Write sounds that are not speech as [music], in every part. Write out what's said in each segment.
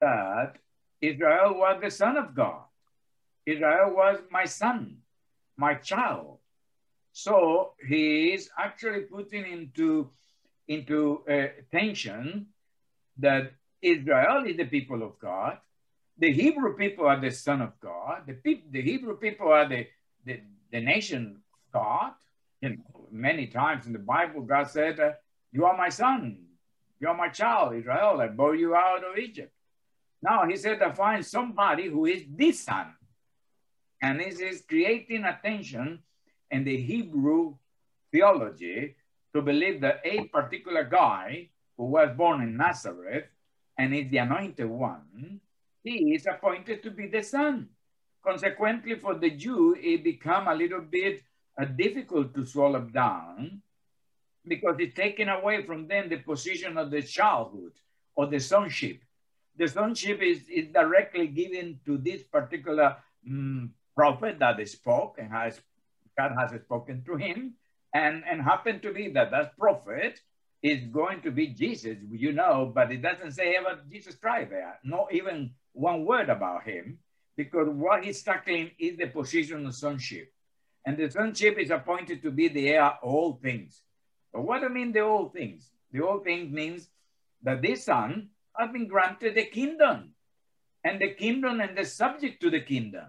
that Israel was the son of God. Israel was my son, my child. So he is actually putting into, into uh, tension that Israel is the people of God. The Hebrew people are the son of God. The, pe- the Hebrew people are the, the, the nation of God. You know, many times in the Bible, God said, uh, You are my son. You are my child, Israel. I bore you out of Egypt. Now he said, I find somebody who is this son. And this is creating attention in the Hebrew theology to believe that a particular guy who was born in Nazareth and is the anointed one, he is appointed to be the son. Consequently, for the Jew, it become a little bit uh, difficult to swallow down because it's taken away from them the position of the childhood or the sonship. The sonship is, is directly given to this particular um, prophet that spoke and has God has spoken to him, and and happened to be that that prophet is going to be Jesus, you know, but it doesn't say about Jesus Christ there, not even one word about him, because what he's tackling is the position of sonship. And the sonship is appointed to be the heir of all things. But what do I mean the all things? The all things means that this son has been granted the kingdom, and the kingdom and the subject to the kingdom.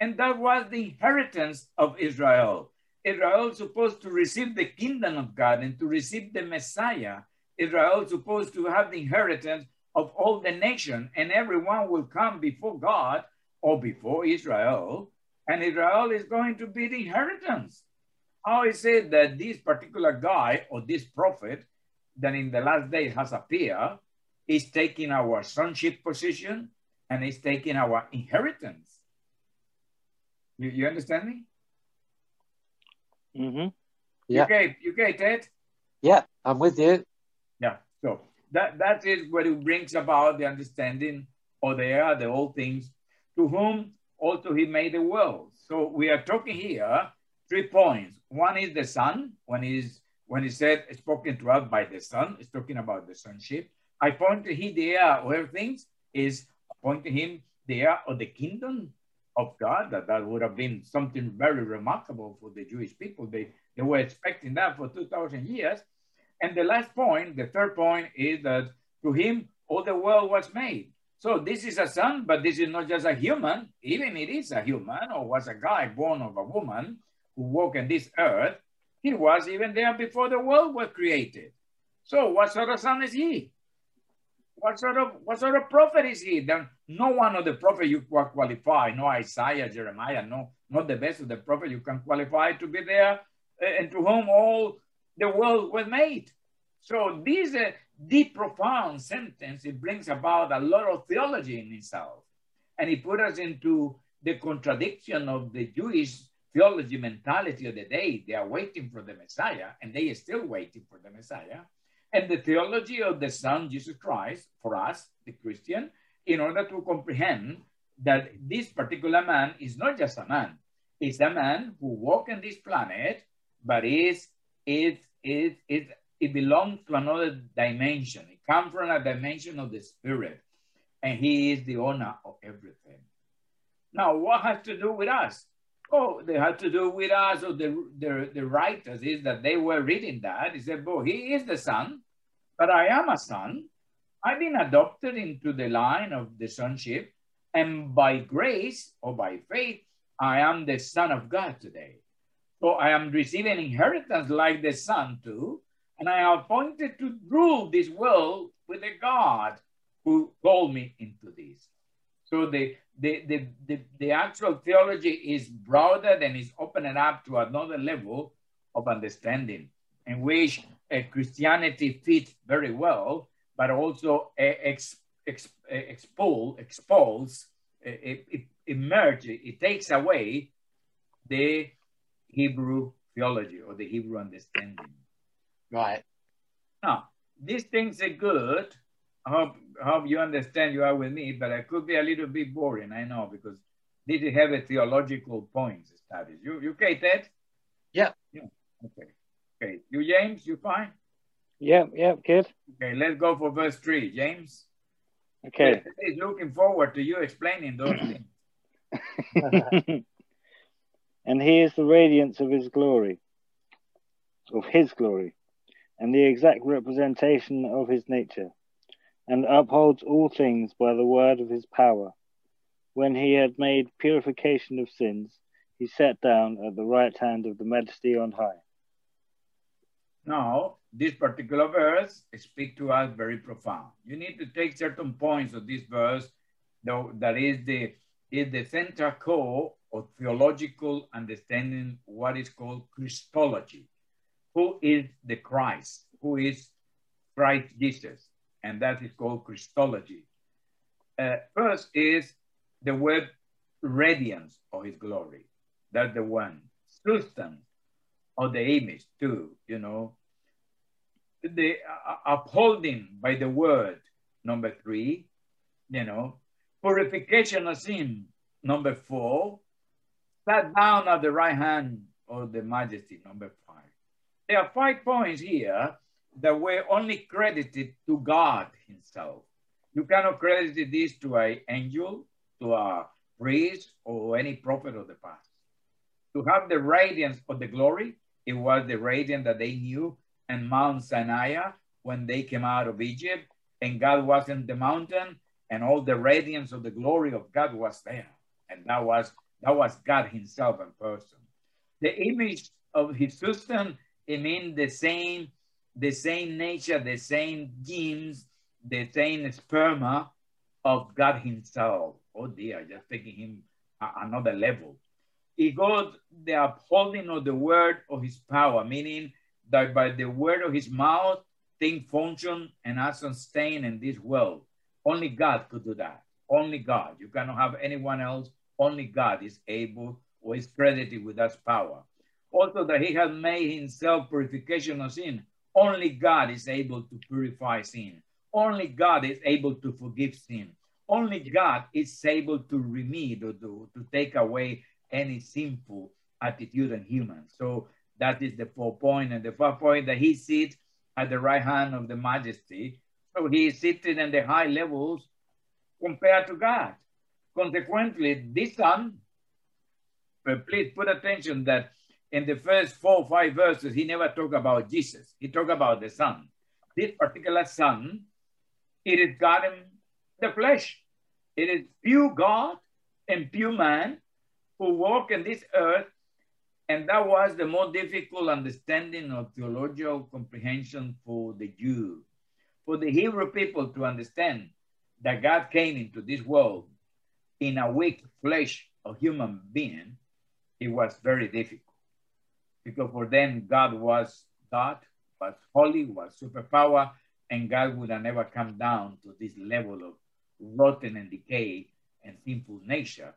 And that was the inheritance of Israel. Israel supposed to receive the kingdom of God and to receive the Messiah. Israel supposed to have the inheritance of all the nation, and everyone will come before God or before Israel, and Israel is going to be the inheritance. How is it that this particular guy or this prophet that in the last days has appeared is taking our sonship position and is taking our inheritance? You, you understand me? Mm-hmm. Yeah. Okay, you okay, Ted? Yeah, I'm with you. Yeah. So that that is what it brings about the understanding of the are the all things, to whom also he made the world. So we are talking here three points. One is the Son, when he's when he said spoken to us by the Son, it's talking about the sonship. I point to he the heir of everything is pointing him the heir of the kingdom of God, that that would have been something very remarkable for the Jewish people. They, they were expecting that for 2,000 years. And the last point, the third point, is that to him all the world was made. So this is a son, but this is not just a human, even it is a human, or was a guy born of a woman who walked in this earth. He was even there before the world was created. So what sort of son is he? What sort of what sort of prophet is he? Then no one of the prophet you qualify, no Isaiah, Jeremiah, no, not the best of the prophet you can qualify to be there, eh, and to whom all the world was made. So this uh, deep, profound sentence it brings about a lot of theology in itself, and it put us into the contradiction of the Jewish theology mentality of the day. They are waiting for the Messiah, and they are still waiting for the Messiah and the theology of the Son, Jesus Christ, for us, the Christian, in order to comprehend that this particular man is not just a man, it's a man who walks on this planet, but is, is, is, is, it belongs to another dimension. It comes from a dimension of the spirit, and he is the owner of everything. Now, what has to do with us? Oh, they had to do with us, or the, the, the writers is that they were reading that. He said, "Boy, he is the son, but I am a son. I've been adopted into the line of the sonship, and by grace or by faith, I am the son of God today. So I am receiving inheritance like the son too, and I am appointed to rule this world with a God who called me into this. So the, the, the, the, the actual theology is broader and is opening up to another level of understanding in which Christianity fits very well, but also ex, ex, expose, expose it, it, it it takes away the Hebrew theology or the Hebrew understanding. Right. Now, these things are good. I hope, I hope you understand you are with me, but it could be a little bit boring, I know, because this is have a theological points studies. You, you okay, Ted? Yeah. Yeah. Okay. Okay, you James, you fine? Yeah, yeah, good. Okay, let's go for verse three, James. Okay. He's looking forward to you explaining those things. [laughs] and he is the radiance of his glory, of his glory, and the exact representation of his nature, and upholds all things by the word of his power. When he had made purification of sins, he sat down at the right hand of the majesty on high. Now, this particular verse speaks to us very profound. You need to take certain points of this verse, though that is the is the central core of theological understanding what is called Christology. Who is the Christ? Who is Christ Jesus? And that is called Christology. Uh, first is the word radiance of his glory. That's the one. Substance of the image, too, you know. The uh, upholding by the word, number three, you know. Purification of sin, number four. Sat down at the right hand of the majesty, number five. There are five points here that were only credited to God Himself. You cannot credit this to an angel, to a priest, or any prophet of the past. To have the radiance of the glory, it was the radiant that they knew and Mount Sinai when they came out of Egypt, and God was in the mountain, and all the radiance of the glory of God was there, and that was that was God Himself in person. The image of His substance, it means the same the same nature, the same genes, the same sperma of God Himself. Oh dear, just taking Him another level. He goes the upholding of the word of His power, meaning that by the word of His mouth, things function and are sustained in this world. Only God could do that. Only God. You cannot have anyone else. Only God is able or is credited with that power. Also, that He has made Himself purification of sin only God is able to purify sin. Only God is able to forgive sin. Only God is able to remedy or to, to take away any sinful attitude in humans. So that is the fourth point. And the fourth point that he sits at the right hand of the majesty. So he is sitting in the high levels compared to God. Consequently, this son, but please put attention that in the first four or five verses, he never talked about Jesus. He talked about the Son. This particular Son, it is God in the flesh. It is pure God and pure man who walk in this earth. And that was the more difficult understanding of theological comprehension for the Jew. For the Hebrew people to understand that God came into this world in a weak flesh of human being, it was very difficult because for them God was God, was holy, was superpower, and God would have never come down to this level of rotten and decay and sinful nature.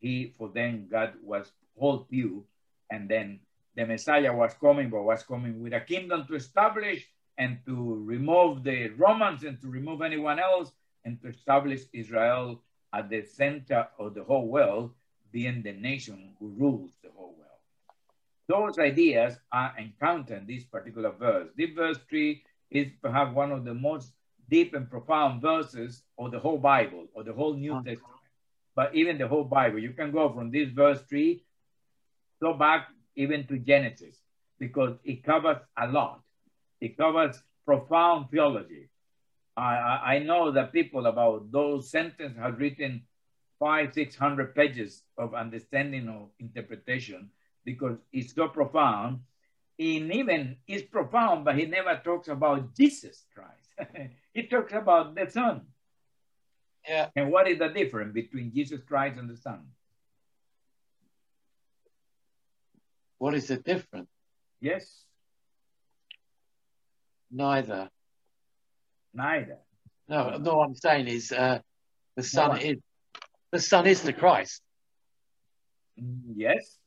He, for them, God was whole pure, and then the Messiah was coming, but was coming with a kingdom to establish and to remove the Romans and to remove anyone else and to establish Israel at the center of the whole world, being the nation who rules the whole world those ideas are encountered in this particular verse. This verse 3 is perhaps one of the most deep and profound verses of the whole Bible or the whole New Testament. But even the whole Bible, you can go from this verse 3, go back even to Genesis, because it covers a lot. It covers profound theology. I, I know that people about those sentences have written five, six hundred pages of understanding or interpretation because it's so profound. And even it's profound, but he never talks about Jesus Christ. [laughs] he talks about the Son. Yeah. And what is the difference between Jesus Christ and the Son? What is the difference? Yes, Neither. neither. No, no. What I'm saying is, uh, the Son is the Son is the Christ. Mm, Yes,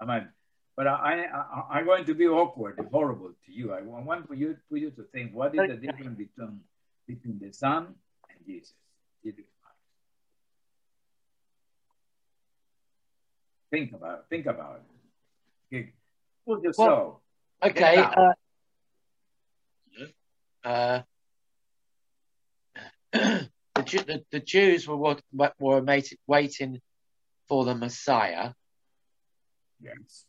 I mean, but I, I, I'm going to be awkward and horrible to you. I want for you, for you to think what is the difference between between the Son and Jesus? Think about it. Think about it. Okay. Put yourself. Okay. Uh, uh, [clears throat] the the, the, Jews were were waiting for the Messiah, Yes.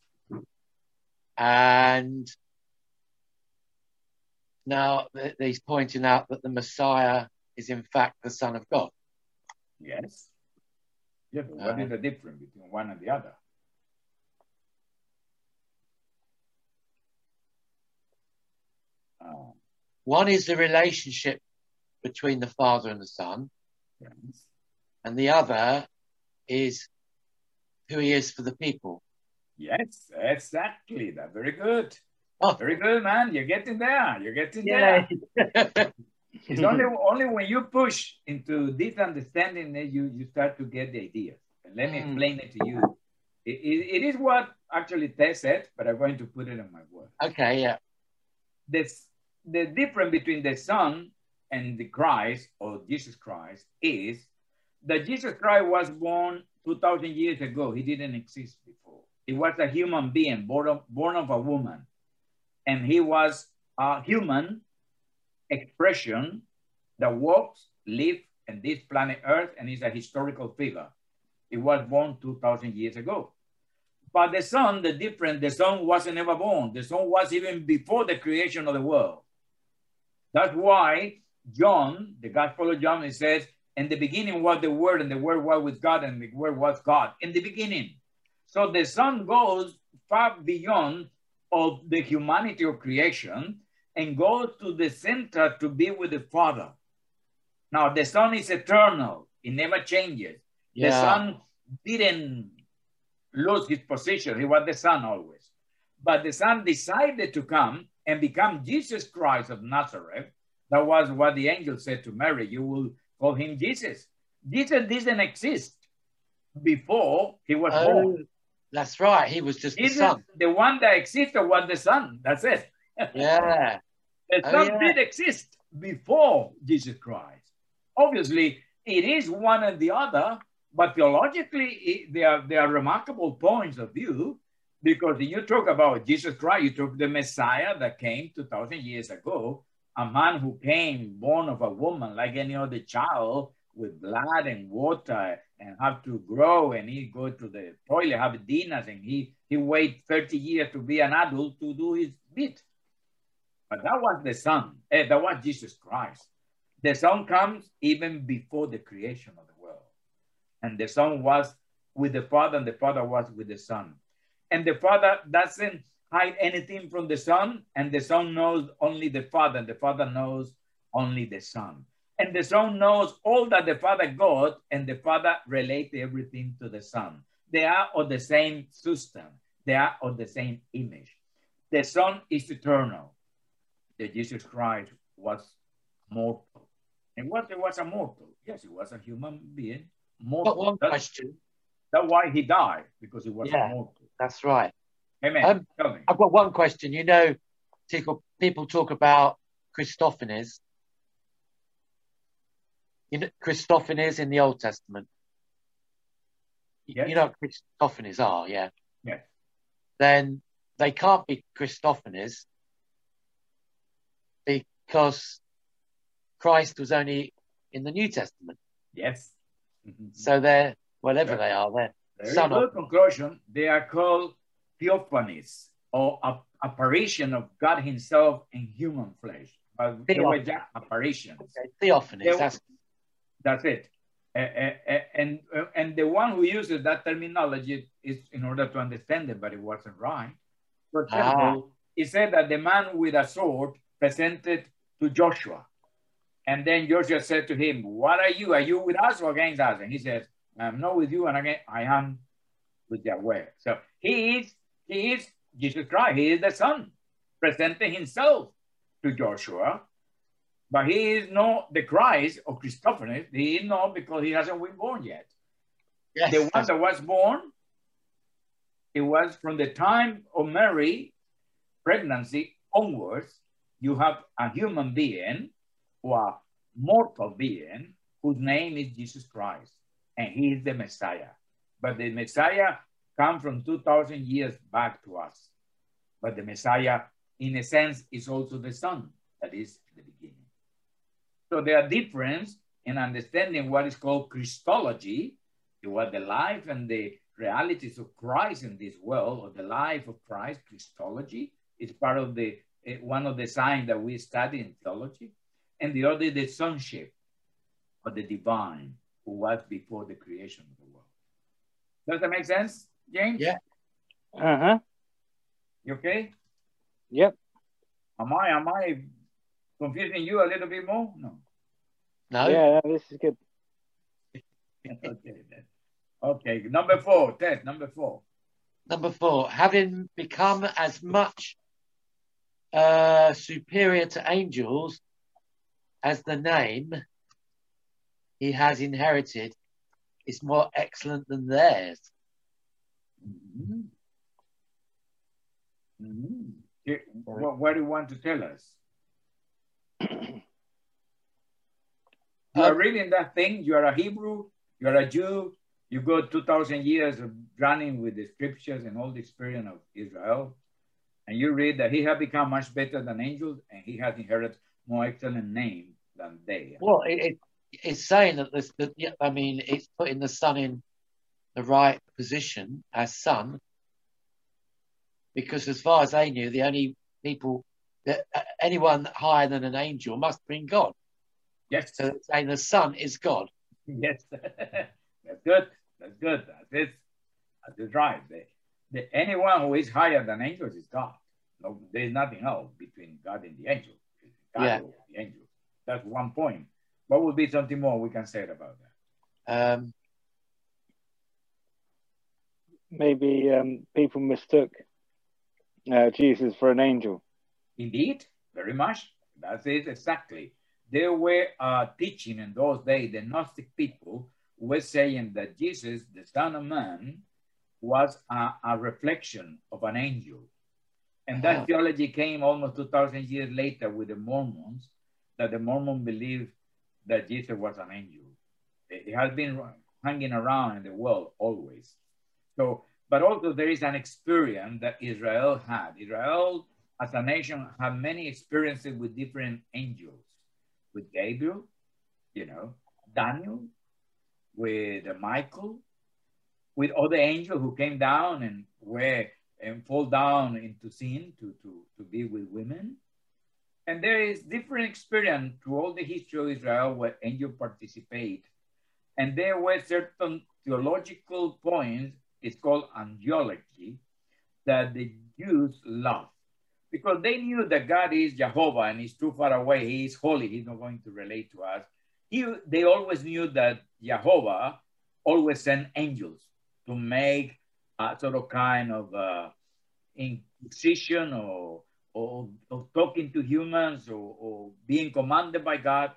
and now he's pointing out that the Messiah is in fact the Son of God. Yes. Yes. Uh, is the difference between one and the other? Uh, One is the relationship between the Father and the Son, yes. and the other is who he is for the people. Yes, exactly. That's very good. Oh. Very good, man. You're getting there. You're getting there. [laughs] It's only only when you push into this understanding that you, you start to get the idea. And let me Mm. explain it to you. It, it, it is what actually Tess said, but I'm going to put it in my word. okay, yeah. This, the difference between the Son and the Christ, or Jesus Christ, is that Jesus Christ was born 2,000 years ago. He didn't exist before. He was a human being, born of, born of a woman. And he was a human expression that walks, lives in this planet Earth, and is a historical figure. It was born 2,000 years ago. But the Son, the different, the Son wasn't ever born. The Son was even before the creation of the world. That's why John, the Gospel of John, it says, in the beginning was the Word, and the Word was with God, and the Word was God. In the beginning. So the Son goes far beyond of the humanity of creation and goes to the center to be with the Father. Now the Son is eternal; it never changes. The Son didn't lose his position; he was the Son always. But the Son decided to come and become Jesus Christ of Nazareth. That was what the angel said to Mary: "You will call him Jesus." Jesus didn't exist before he was Oh, born. that's right. He was just the Son. the one that existed was the Son. That's it. Yeah. The Oh, yeah. did exist before Jesus Christ. Obviously, it is one and the other, but theologically, it, they, are, they are remarkable points of view because when you talk about Jesus Christ, you talk the Messiah that came 2,000 years ago, a man who came born of a woman like any other child with blood and water and have to grow and he go to the toilet, have dinners, and he, he wait 30 years to be an adult to do his bit. But that was the Son. Eh, that was Jesus Christ. The Son comes even before the creation of the world. And the Son was with the Father, and the Father was with the Son. And the Father doesn't hide anything from the Son, and the Son knows only the Father, and the Father knows only the Son. And the Son knows all that the Father got, and the Father relates everything to the Son. They are of the same system, they are of the same image. The Son is eternal that Jesus Christ was mortal. And what he was a mortal? Yes, he was a human being. Mortal. Got one That's, question. that's why he died, because he was Yeah. a mortal. That's right. Amen. Um. I've got one question. You know, people talk about Christophanies. You know, Christophanies in the Old Testament. You- Yes. You know what Christophanies are, yeah. Yes. Then they can't be Christophanies because Christ was only in the New Testament. Yes. Mhm. So they're whatever they are, they're Very son of- conclusion. They are called theophanies or a- apparition of God Himself in human flesh. But they were just apparitions. okay, theophanies. That's That's it. Uh, uh, uh, and and the one who uses that terminology is in order to understand it, but it wasn't right. For example, he said that the man with a sword presented to Joshua, and then Joshua said to him, "What are you? Are you with us or against us?" And he says, "I'm not with you, and again I am with Yahweh." So he is he is Jesus Christ. He is the Son, presenting himself to Joshua but he is not the Christ or Christopherus. He is not because he hasn't been born yet. yes, the one that was born, it was from the time of Mary pregnancy onwards. You have a human being or a mortal being whose name is Jesus Christ, and he is the Messiah. But the Messiah come from 2,000 years back to us. But the Messiah, in a sense, is also the Son that is the beginning. So there are difference in understanding what is called Christology, what the life and the realities of Christ in this world, or the life of Christ, Christology, is part of the one of the signs that we study in theology, and the other the sonship of the divine who was before the creation of the world. Does that make sense, James? Yeah. Uh huh. You okay? Yep. Am I am I confusing you a little bit more? No. No. Yeah, no, this is good. [laughs] okay then. Okay, number four, Ted, number four. Number four, having become as much uh, superior to angels as the name he has inherited is more excellent than theirs. Mhm. Mhm. Okay, What, what do you want to tell us? [coughs] You are Um, reading that thing, you are a Hebrew, you are a Jew, you go 2,000 years of running with the scriptures and all the experience of Israel, and you read that he had become much better than angels and he had inherited more excellent name than they. Well, it, it, it's saying that this, that, I mean, it's putting the son in the right position as son, because as far as they knew, the only people that uh, anyone higher than an angel must bring God. Yes, So saying the son is God. [laughs] yes, [laughs] that's good. That's good. That's it. That is right. The, the, anyone who is higher than angels is God. No, there is nothing else between God and the angel. God Yeah. or the angel. That's one point. What would be something more we can say about that? Um, Maybe um, people mistook uh, Jesus for an angel. Indeed, very much. That's it exactly. They were uh, teaching in those days, the Gnostic people were saying that Jesus, the Son of Man, was a, a reflection of an angel. And that Ah. theology came almost 2,000 years later with the Mormons, that the Mormon believed that Jesus was an angel. It it has been hanging around in the world always. So, but also there is an experience that Israel had. Israel, as a nation, had many experiences with different angels, with Gabriel, you know, Daniel, with Michael, with other angels who came down and were and fall down into sin to, to, to be with women. And there is different experience through all the history of Israel where angels participate. And there were certain theological points, it's called angelology, that the Jews love. Because they knew that God is Jehovah and he's too far away, he is holy, he's not going to relate to us. He, they always knew that Jehovah always sent angels to make a sort of kind of uh, inquisition or, or, or talking to humans or, or being commanded by God.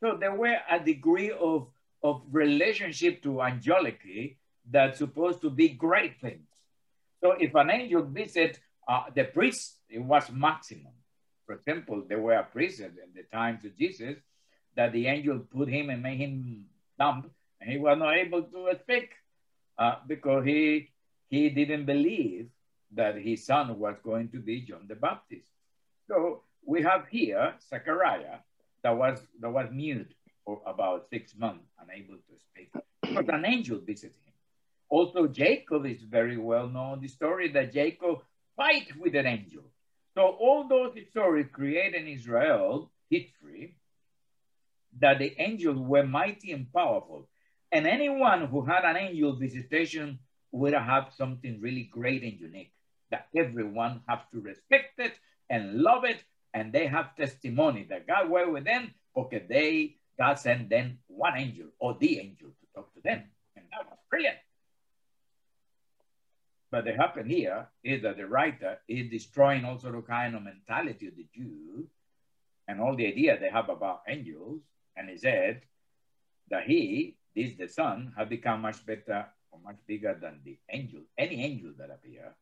So there were a degree of, of relationship to angelically that's supposed to be great things. So if an angel visit uh, the priest, it was maximum. For example, there were a priest in the times of Jesus that the angel put him and made him dumb, and he was not able to speak uh, because he he didn't believe that his son was going to be John the Baptist. So we have here Zechariah that was that was mute for about six months, unable to speak, but an angel visited him. Also, Jacob is very well known. The story that Jacob fight with an angel. So all those stories create in Israel history that the angels were mighty and powerful. And anyone who had an angel visitation would have something really great and unique that everyone has to respect it and love it. And they have testimony that God were with them because they, God sent them one angel or the angel to talk to them. And that was brilliant. But what happen here is that the writer is destroying all sort of kind of mentality of the Jew and all the idea they have about angels. And he said that he, this the son, have become much better or much bigger than the angel, any angel that appear.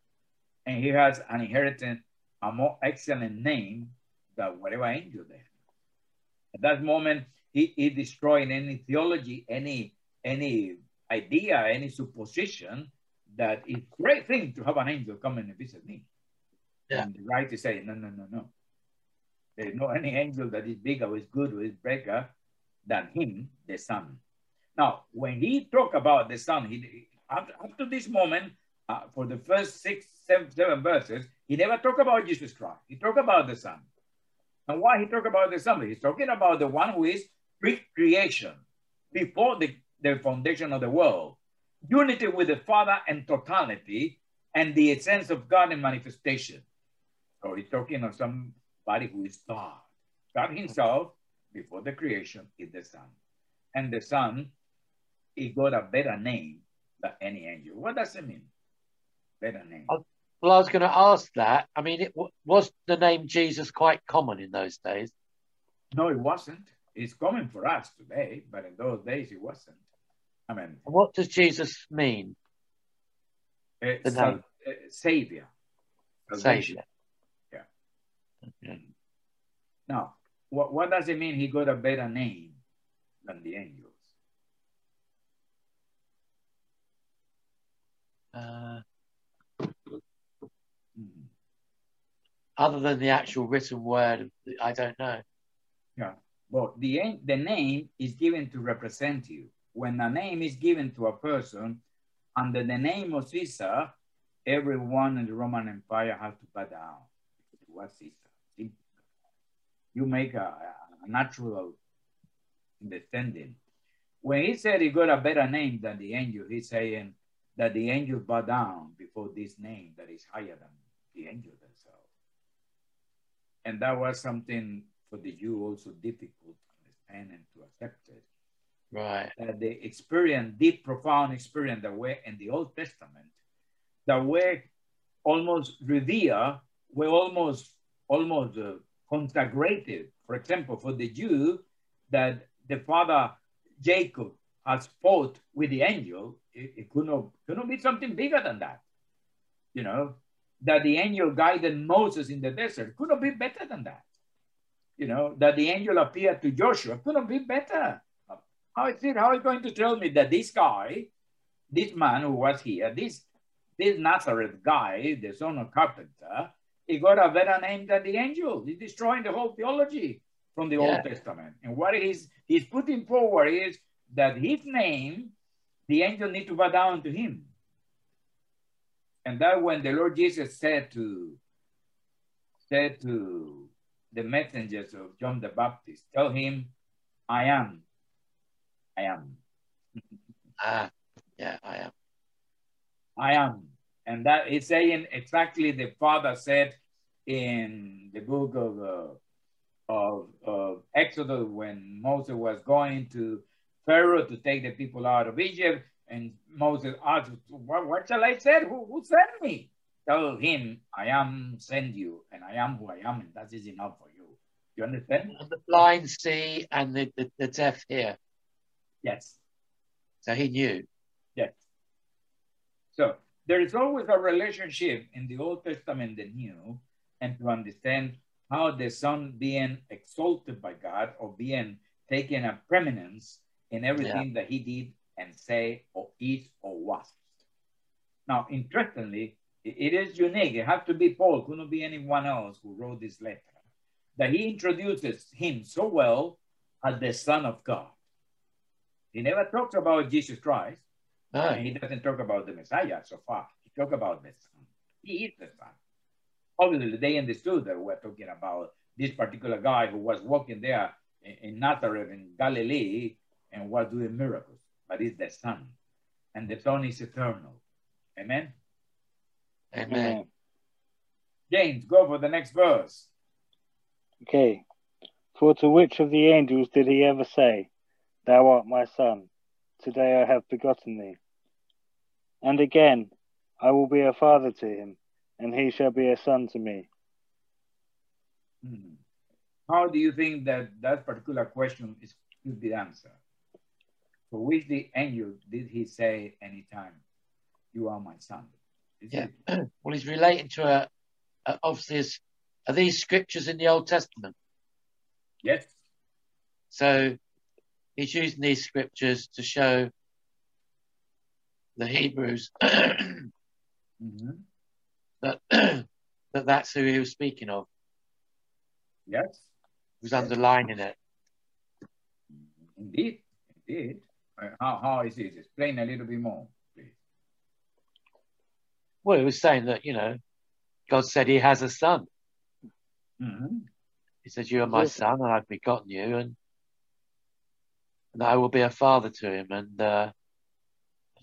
And he has an inheritance, a more excellent name than whatever angel they have. At that moment, he, he destroyed any theology, any any idea, any supposition that it's a great thing to have an angel come and visit me. Yeah. And the writer say, no, no, no, no. There is no any angel that is bigger, or is good or is better than him, the Son. Now, when he talk about the Son, he up, up to this moment, uh, for the first six, seven, seven verses, he never talk about Jesus Christ. He talk about the Son. And why he talk about the Son? He's talking about the one who is pre-creation, before the, the foundation of the world, unity with the Father and totality, and the essence of God in manifestation. So he's talking of somebody who is God. God himself, before the creation, is the Son. And the Son, he got a better name than any angel. What does it mean? Better name. Well, I was going to ask that. I mean, it, was the name Jesus quite common in those days? No, it wasn't. It's common for us today, but in those days it wasn't. I mean, what does Jesus mean? the name. Uh, savior. Savior. Yeah. Okay. Now, what, what does it mean he got a better name than the angels? Uh, other than the actual written word, I don't know. Yeah. Well, the, the name is given to represent you. When a name is given to a person, under the name of Caesar, everyone in the Roman Empire has to bow down. Was Caesar. You make a, a natural understanding. When he said he got a better name than the angel, he's saying that the angel bow down before this name that is higher than the angel themselves. And that was something for the Jew also difficult to understand and to accept it. Right. That the experience, deep, profound experience that were in the Old Testament, that were almost revered, were almost almost uh, consecrated. For example, for the Jew, that the father Jacob has fought with the angel, it, it could not could not be something bigger than that. You know, that the angel guided Moses in the desert could not be better than that you know, that the angel appeared to Joshua couldn't be better. How is it? How is going to tell me that this guy, this man who was here, this this Nazareth guy, the son of carpenter, he got a better name than the angel. He's destroying the whole theology from the yeah. Old Testament. And what he's he's putting forward is that his name, the angel need to bow down to him. And that when the Lord Jesus said to said to the messengers of John the Baptist. Tell him, I am. I am. [laughs] ah, yeah, I am. I am. And that is saying exactly the Father said in the book of, uh, of, of Exodus when Moses was going to Pharaoh to take the people out of Egypt. And Moses asked, What, what shall I say? Who, who sent me? tell him, I am send you, and I am who I am, and that is enough for you. You understand? And the blind see and the, the, the deaf hear. Yes. So he knew. Yes. So there is always a relationship in the Old Testament and the New, and to understand how the Son being exalted by God or being taken a preeminence in everything yeah. that he did and say or is or was. Now, interestingly, it is unique. It has to be Paul, couldn't be anyone else who wrote this letter. That he introduces him so well as the Son of God. He never talks about Jesus Christ. No. he doesn't talk about the Messiah so far. He talks about the Son. He is the Son. Obviously, they understood that we're talking about this particular guy who was walking there in Nazareth in Galilee and what do doing miracles, but it's the Son. And the Son is eternal. Amen. Amen. James, go for the next verse. Okay. For to which of the angels did he ever say, Thou art my son, today I have begotten thee? And again, I will be a father to him, and he shall be a son to me. Hmm. How do you think that that particular question is could be answered? For which the angel did he say anytime, You are my son? yeah. [clears throat] well, he's relating to a, a obviously, are these scriptures in the Old Testament? Yes. So he's using these scriptures to show the Hebrews [clears throat] mm-hmm. that [clears throat] that that's who he was speaking of. Yes. He was underlining it. Indeed, indeed. Uh, how, how is it? Explain a little bit more, please. Well, he was saying that, you know, God said he has a son. Mm-hmm. He says, You are my Yes. son, and I've begotten you, and, and I will be a father to him, and uh,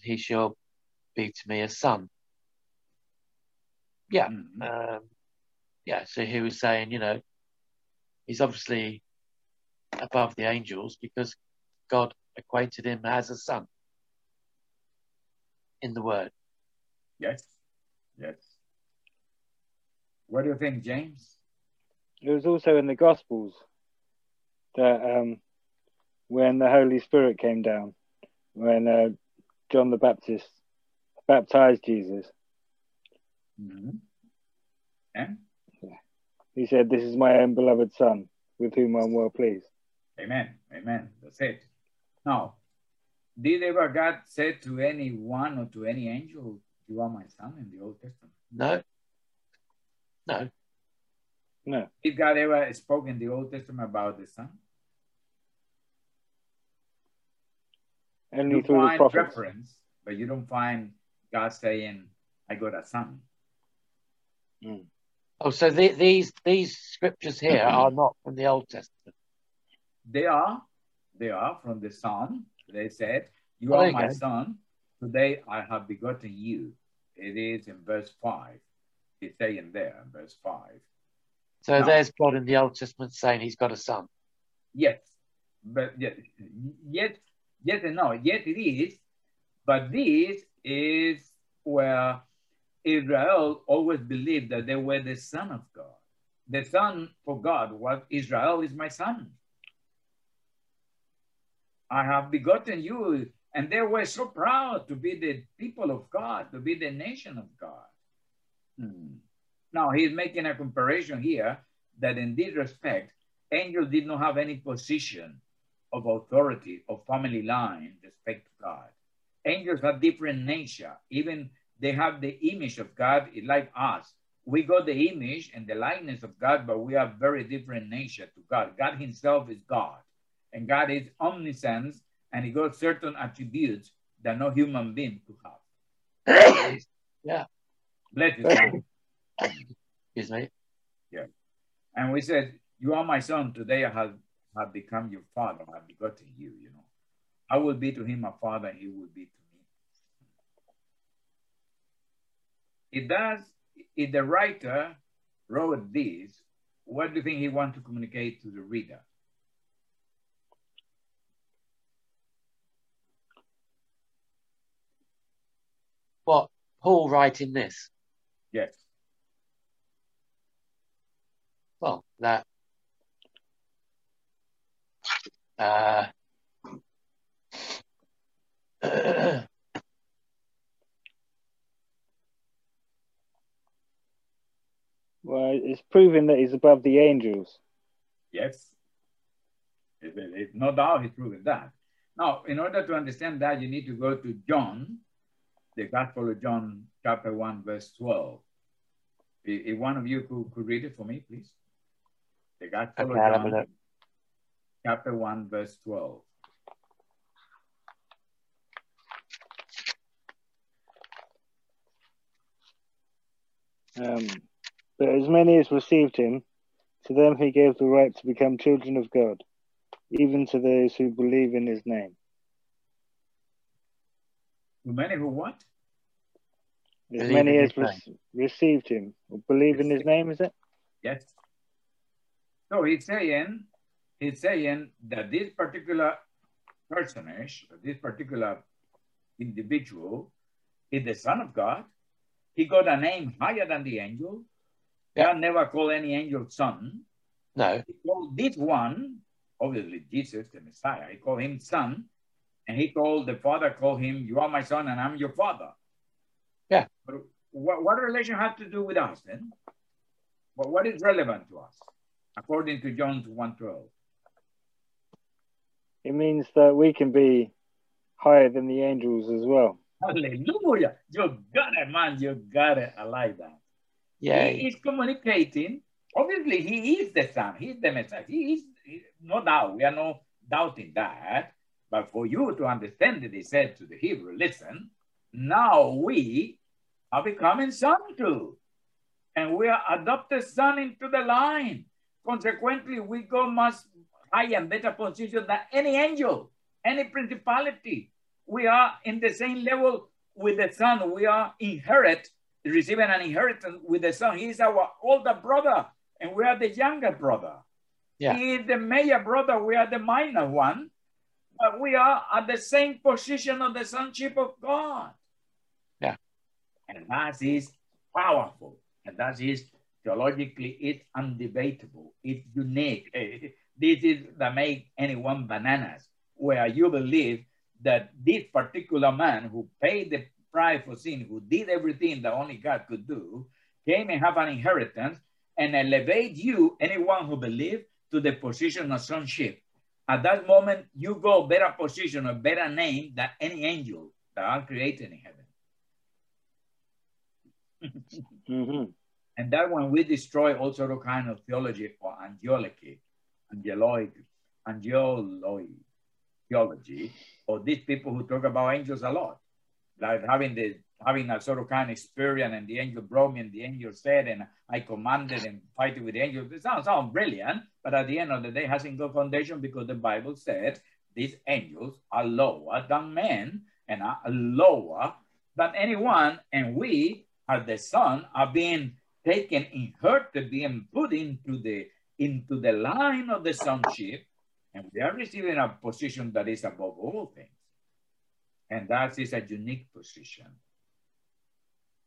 he shall be to me a son. Yeah. Mhm. Um, yeah, so he was saying, you know, he's obviously above the angels because God acquainted him as a son in the word. Yes, yes. What do you think, James? It was also in the Gospels that um, when the Holy Spirit came down, when uh, John the Baptist baptized Jesus, Mm-hmm. And he said, This is my own beloved Son, with whom I'm well pleased. Amen. Amen. That's it. Now, did ever God say to anyone or to any angel, You are my son in the Old Testament? No, no, No, Did God ever spoke in the Old Testament about the son? only You through the find prophets. reference, but you don't find God saying, I got a son. Hmm. Oh, so the, these these scriptures here are [clears throat] not from the Old Testament. They are, they are from the son. They said, You are my son. Today I have begotten you. It is in verse 5. It's saying there in verse 5. So No. there's God in the Old Testament saying he's got a son. Yes, but yet, yet, yes and no. Yet it is, but this is where Israel always believed that they were the son of God. The son for God was Israel is my son. I have begotten you, and they were so proud to be the people of God, to be the nation of God. Hmm. Now he's making a comparison here that in this respect, angels did not have any position of authority or family line respect to God. Angels have different nature. Even they have the image of God like us. We got the image and the likeness of God, but we have very different nature to God. God himself is God. And God is omniscience and he got certain attributes that no human being could have. [coughs] yeah, Bless you. excuse me. And we said, You are my son. Today I have, have become your father. I have begotten you, you know. I will be to him a father, and he will be to me. It does, if the writer wrote this, what do you think he want to communicate to the reader? What Paul writing this? Yes. Well, that uh, [clears throat] Well, it's proving that he's above the angels. Yes. It, it, it- no doubt he's proven that. Now, in order to understand that, you need to go to John, the Gospel of John, chapter 1, verse 12. If, one of you could, could read it for me, please. The Gospel Okay, of John, chapter 1, verse 12. Um, but as many as received him, to them he gave the right to become children of God, even to those who believe in his name. To many who what? As many as re- received him, or believe in his name, is it? Yes. So he's saying, he's saying that this particular personage, this particular individual, is the Son of God. He got a name higher than the angel. Yeah. God never called any angel son. no, He called this one, obviously Jesus, the Messiah, he called him son. And he called the Father, called him, You are my son, and I'm your father. Yeah. But what, what relation have to do with us then? But what is relevant to us, according to John 112? It means that we can be higher than the angels as well. Hallelujah. You got it, man. You got it. I like that. yeah, He is communicating. Obviously, he is the son. He's the Messiah. He is, he- no doubt. We are not doubting that. But for you to understand it, he said to the Hebrew, listen, now we are becoming son too. And we are adopted son into the line. Consequently, we go much higher and better position than any angel, any principality. We are in the same level with the son. We are inherit, receiving an inheritance with the son. He is our older brother, and we are the younger brother. Yeah. He is the major brother, we are the minor one. But we are at the same position of the sonship of God. And that is powerful. And that is theologically, it's undebatable. It's unique. Eh, This is that make anyone bananas, where you believe that this particular man who paid the price for sin, who did everything that only God could do, came and have an inheritance and elevate you, anyone who believe, to the position of sonship. At that moment, you go better position or better name than any angel that are created in heaven. Hmm And that when we destroy all sort of kind of theology or angelology, angeloid, angeloi theology, or these people who talk about angels a lot, like having the having a sort of kind of experience, and the angel brought me, and the angel said, and I commanded and fighting with the angel. It sounds, sounds brilliant, but at the end of the day, hasn't got foundation because the Bible said these angels are lower than men and are lower than anyone, and we, as the Son, are being taken, inherited, being put into the into the line of the sonship, and we are receiving a position that is above all things. And that is a unique position.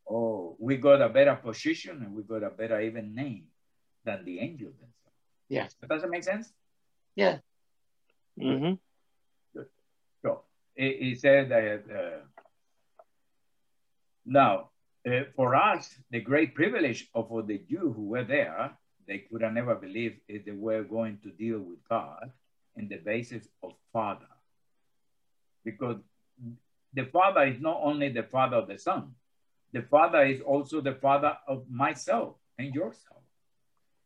Oh, we got a better position and we got a better even name than the angels themselves. Yes. Does that make sense? Yeah. mm-hmm. So he, he said that uh, now, uh, for us, the great privilege of the Jew who were there, they could have never believed if they were going to deal with God in the basis of Father. Because the Father is not only the Father of the Son, the Father is also the Father of myself and yourself.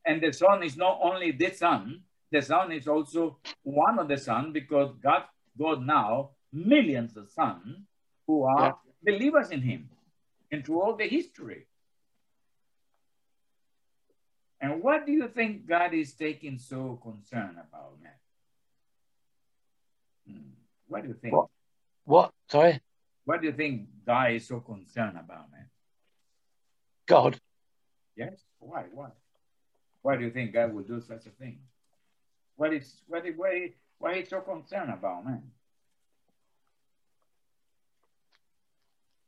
And the Son is not only the Son, the Son is also one of the Son because God, God now, millions of sons who are believers in Him and through all the history. And what do you think God is taking so concerned about, man? Hmm. What do you think? What? What? Sorry? What do you think God is so concerned about, man? God. Yes. Why? Why? Why do you think God would do such a thing? What is what is why why is so concerned about, man?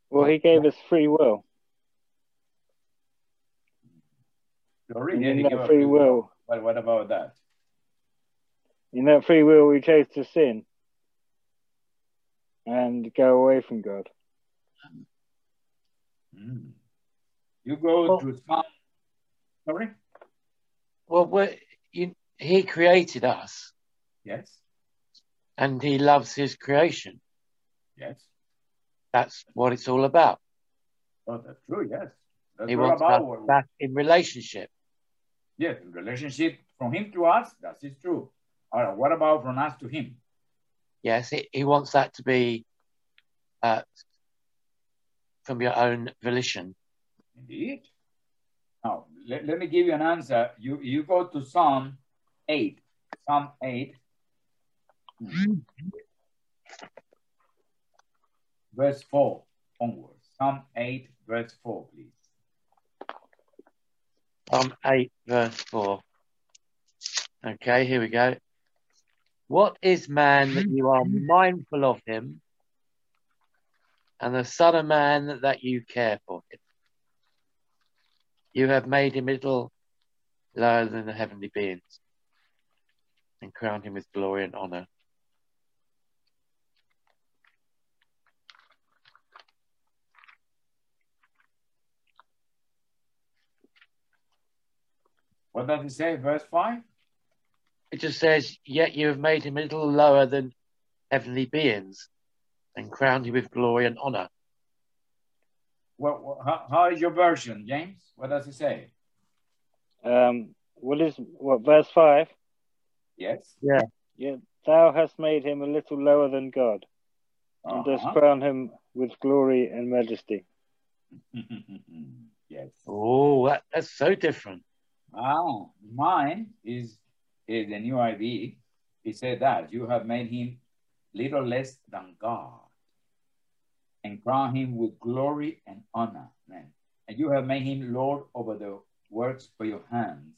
Well, he gave us free will. Sorry, And yeah, in he that gave us free will, But what about that? in that free will, we chose to sin and go away from God. Hmm. You go Well- to some. Sorry. Well, we're, you, he created us Yes. and he loves his creation. Yes. That's what it's all about. Oh, that's true. Yes. That's He all wants about us back in relationship. Yes, relationship from him to us. That is true. All right. What about from us to him? Yes, he, he wants that to be uh, from your own volition. Indeed. Now, let, let me give you an answer. You you go to Psalm 8. Psalm 8. Verse 4 onwards. Psalm 8, verse 4, please. Psalm 8, verse 4. Okay, here we go. What is man that you are mindful of him, and the Son of Man that you care for him? You have made him little lower than the heavenly beings, and crowned him with glory and honor. What does it say? Verse 5? It just says, Yet you have made him a little lower than heavenly beings, and crowned him with glory and honor. What, what, how, how is your version, James? What does it say? Um, what is what verse five? Yes. Yeah, Yeah. Thou hast made him a little lower than God, and dost Uh-huh. crown him with glory and majesty. [laughs] yes. Oh, that, that's so different. Ah, mine is, is the new ID. He said that you have made him little less than God and crown him with glory and honor. Man. And you have made him Lord over the works of your hands,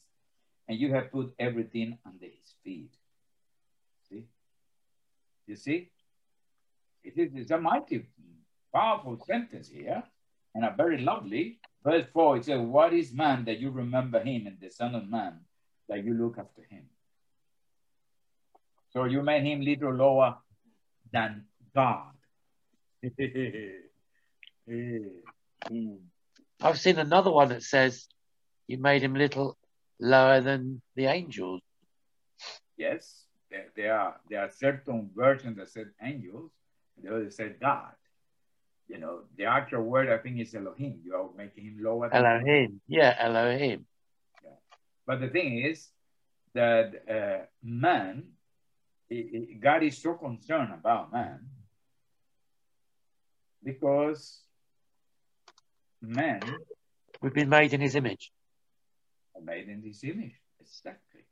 and you have put everything under his feet. See? You see? It is a mighty, powerful sentence here, and a very lovely. Verse 4, it says, What is man that you remember him, and the Son of Man that you look after him? So you made him little lower than God. [laughs] I've seen another one that says you made him little lower than the angels. yes, there, there are there are certain versions that said angels, the other said God. You know, the actual word I think is Elohim. You are making him lower than Elohim. Yeah, Elohim. But the thing is that uh, man, i- i- God is so concerned about man because man We've been made in his image. made in his image. Exactly.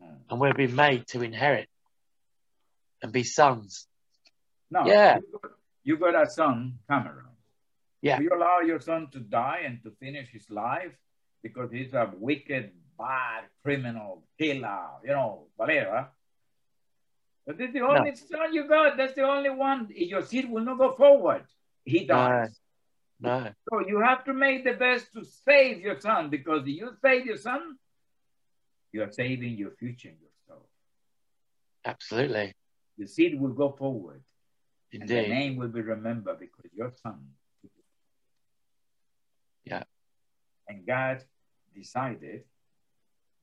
Hmm. And we've been made to inherit and be sons. Now, Yeah. You got, a son, Cameron. Yeah. Do you allow your son to die and to finish his life because he's a wicked, bad, criminal, killer, you know, whatever? But this is the only son you got. That's the only one. Your seed will not go forward. He dies. No. So you have to make the best to save your son because if you save your son, you are saving your future and yourself. Absolutely. The seed will go forward. And the name will be remembered because your son. Yeah. And God decided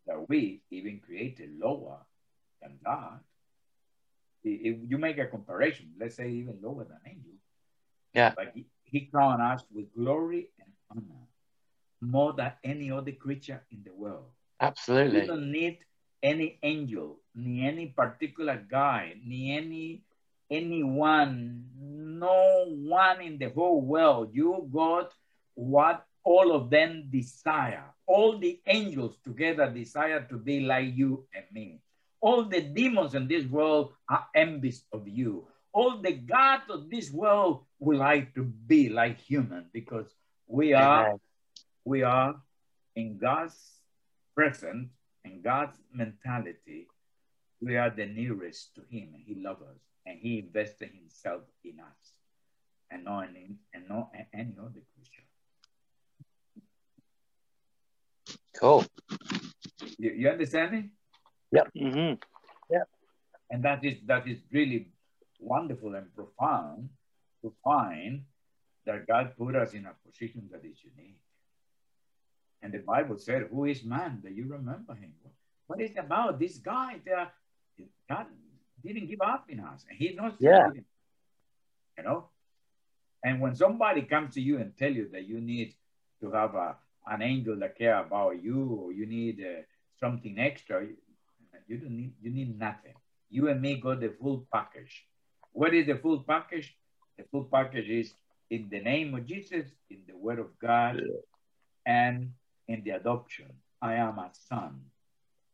that we even created lower than God. If you make a comparison, let's say even lower than angels. Yeah. But he, he crowned us with glory and honor more than any other creature in the world. Absolutely. We don't need any angel, ni any particular guy, ni any anyone, no one in the whole world. You got what all of them desire. All the angels together desire to be like you and me. All the demons in this world are envious of you. All the gods of this world would like to be like human because we are Amen. we are in God's presence and God's mentality, we are the nearest to Him, and He loves us, and He invested Himself in us, and not in and not in any other creature. Cool. You, you understand me? hmm And that is that is really wonderful and profound to find that God put us in a position that is unique. And the Bible said, Who is man that you remember him? What is it about this guy that God didn't give up in us? And he's not Yeah. giving- you know? And when somebody comes to you and tell you that you need to have a, an angel that care about you or you need uh, something extra, you, you don't need you need nothing. You and me got the full package. What is the full package? The full package is in the name of Jesus, in the word of God, and in the adoption. I am a son,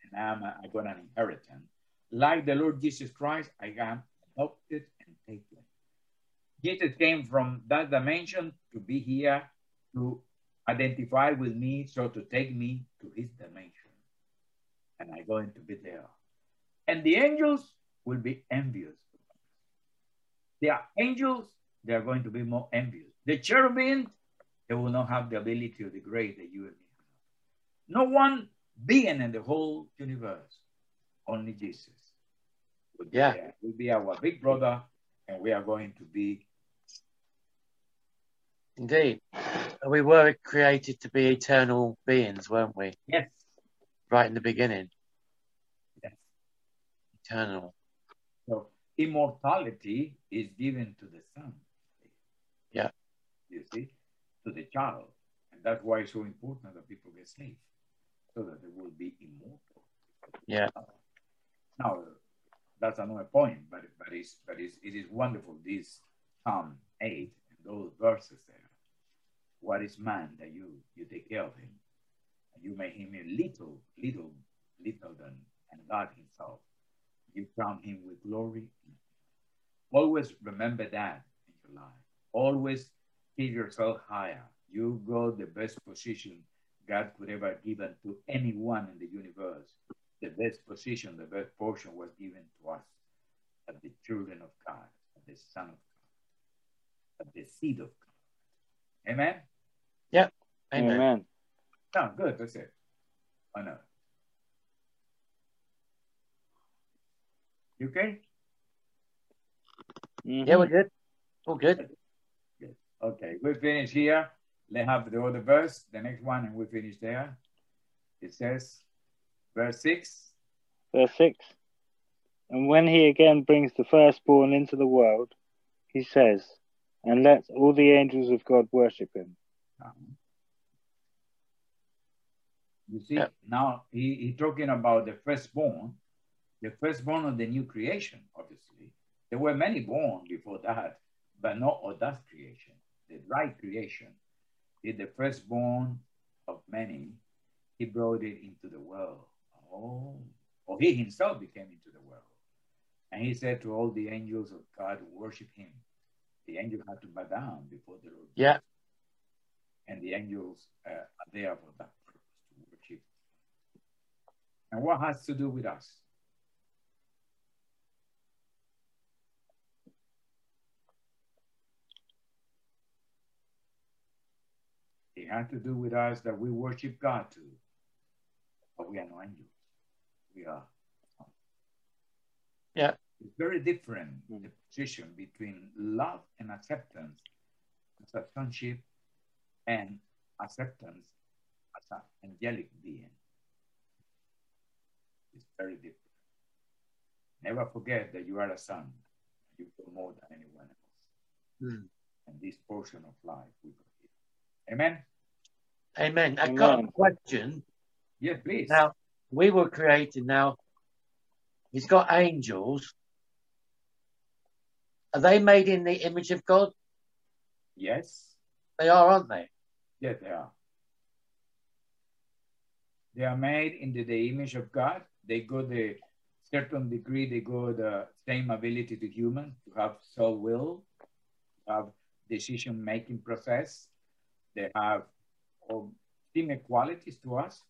and I am a, I got an inheritance. Like the Lord Jesus Christ, I am adopted and taken. Jesus came from that dimension to be here to identify with me, so to take me to his dimension. And I'm going to be there. And the angels will be envious. They are angels, they are going to be more envious. The cherubim, they will not have the ability or the grace that you and me have. No one being in the whole universe, only Jesus. Will be Yeah. there. Will be our big brother, and we are going to be Indeed. We were created to be eternal beings, weren't we? yes, Right in the beginning. yes. Eternal. So immortality is given to the son. Yeah. You see, to the child. And that's why it's so important that people get saved. So that they will be immortal. Yeah. Now, that's another point, but but it's but it's, it is wonderful. This Psalm eight and those verses there. What is man that you you take care of him, and you make him a little little little than and God Himself. You crown Him with glory. Always remember that in your life. Always keep yourself higher. You go the best position God could ever given to anyone in the universe. The best position, the best portion was given to us as the children of God, as the Son of God, as the seed of God. Amen? Yeah. Amen. Amen. Oh, good. That's it. I know. You okay? Mhm. Yeah, we're good. All good. Okay, we finish here. Let's have the other verse, the next one, and we finish there. It says, verse 6 Verse 6 And when he again brings the firstborn into the world, he says, And let all the angels of God worship him. Um, You see, Yeah. now he, he talking about the firstborn, the firstborn of the new creation, obviously. There were many born before that, but not of that creation. The right creation is the firstborn of many. He brought it into the world. Oh, or he himself became into the world. And he said to all the angels of God, worship him. The angels had to bow down before the Lord. Yeah. And the angels uh, are there for that purpose to worship. And what has to do with us? It has to do with us that we worship God too. But we are no angels. We are. Yeah. It's very different, the position between love and acceptance as a sonship and acceptance as an angelic being. It's very different. Never forget that you are a son. You feel more than anyone else. Hmm. And this portion of life we got here. Amen? Amen. I've got a question. Yes, please. Now, we were created now. He's got angels. Are they made in the image of God? yes. They are, aren't they? Yes, they are. They are made in the, image of God. They got the certain degree, they got the same ability to humans to have soul will, to have decision making process. They have all similar qualities to us,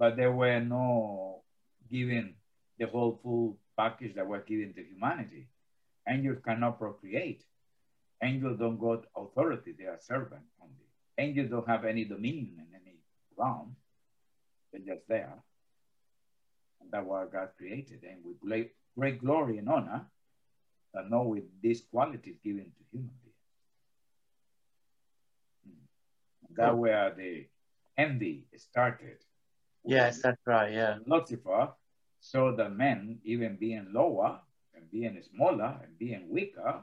but they were no given the whole full package that was given to humanity. Angels cannot procreate. Angels don't got authority, they are servant only. Angels don't have any dominion in any realm. They're just there. And that's what God created. And with great, great glory and honor, but not with these qualities given to human beings. Mm. That's where the envy started. Yes, that's right. Yeah. Lucifer saw the men even being lower and being smaller and being weaker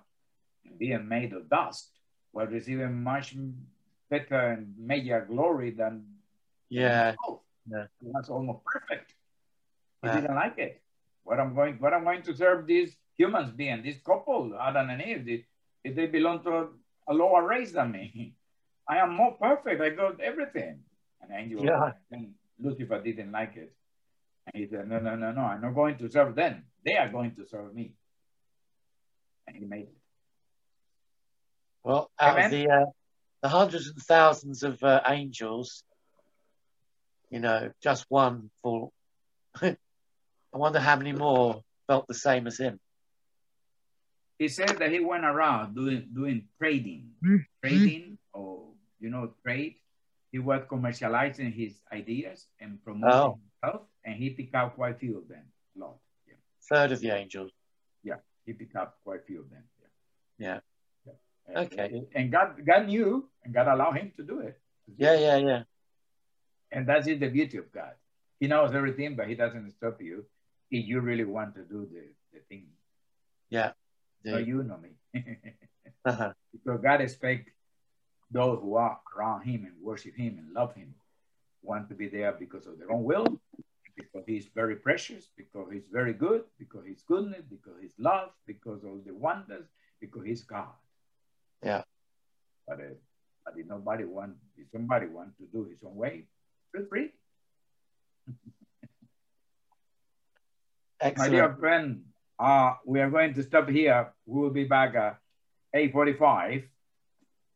and being made of dust were receiving much better and major glory than Yeah. himself. Yeah. He was almost perfect. He Yeah. didn't like it. What I'm going, what I'm going to serve these humans being this couple, Adam and Eve, if- if they belong to a lower race than me, [laughs] I am more perfect. I got everything. And angel Yeah. and Lucifer didn't like it. And he said, No, no, no, no, I'm not going to serve them. They are going to serve me. And he made it. Well, out Amen. of the uh, the hundreds and thousands of uh, angels, you know, just one for. [laughs] I wonder how many more felt the same as him. He said that he went around doing doing trading, Mm-hmm. trading, or you know, trade. He was commercializing his ideas and promoting Oh. himself, and he picked up quite a few of them. A lot. Yeah. Third of the angels. Yeah, he picked up quite a few of them. Yeah. Yeah. And- Okay. And God, God knew, and God allowed him to do it. Yeah, yeah, yeah. And that is the beauty of God. He knows everything, but He doesn't stop you if you really want to do the, the thing. Yeah. So you know me. [laughs] uh-huh. because God expects those who are around Him and worship Him and love Him want to be there because of their own will, because he's very precious, because he's very good, because he's goodness, because he's love, because of the wonders, because he's God. Yeah. But, uh, but if nobody want, if somebody want to do his own way, feel free. Excellent. [laughs] My dear friend, uh, we are going to stop here. We will be back at 8.45,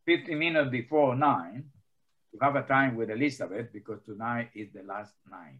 50 minutes before 9, to have a time with Elizabeth because tonight is the last night.